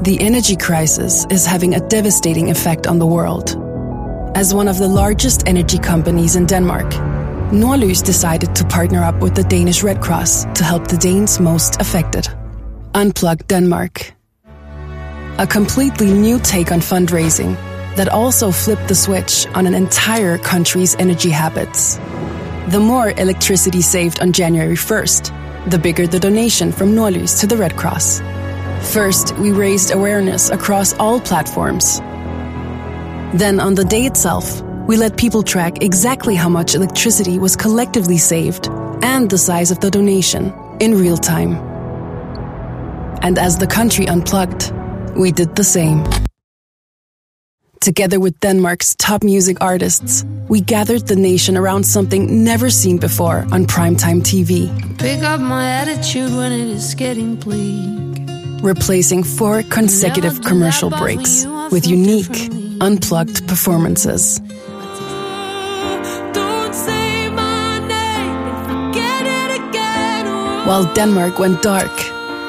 The energy crisis is having a devastating effect on the world. As one of the largest energy companies in Denmark, Norlys decided to partner up with the Danish Red Cross to help the Danes most affected. Unplug Denmark. A completely new take on fundraising that also flipped the switch on an entire country's energy habits. The more electricity saved on January 1st, the bigger the donation from Norlys to the Red Cross. First, we raised awareness across all platforms. Then, on the day itself, we let people track exactly how much electricity was collectively saved and the size of the donation in real time. And as the country unplugged, we did the same. Together with Denmark's top music artists, we gathered the nation around something never seen before on primetime TV. Pick up my attitude when it is getting bleak. Replacing four consecutive commercial breaks with unique, unplugged performances. Don't say my name and forget it again. While Denmark went dark,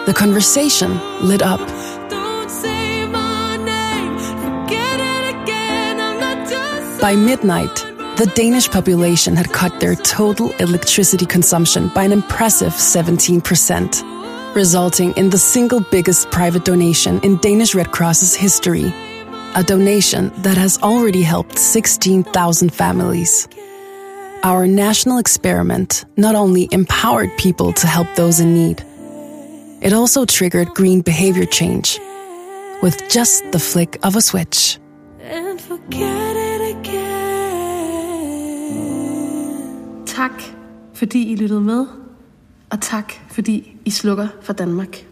the conversation lit up. Don't say my name, forget it again. I'm not just By midnight, the Danish population had cut their total electricity consumption by an impressive 17%, resulting in the single biggest private donation in Danish Red Cross's history. A donation that has already helped 16,000 families. Our national experiment not only empowered people to help those in need, it also triggered green behavior change with just the flick of a switch. and forget it again. Tak, fordi I lyttede med, og tak, fordi I slukker for Danmark.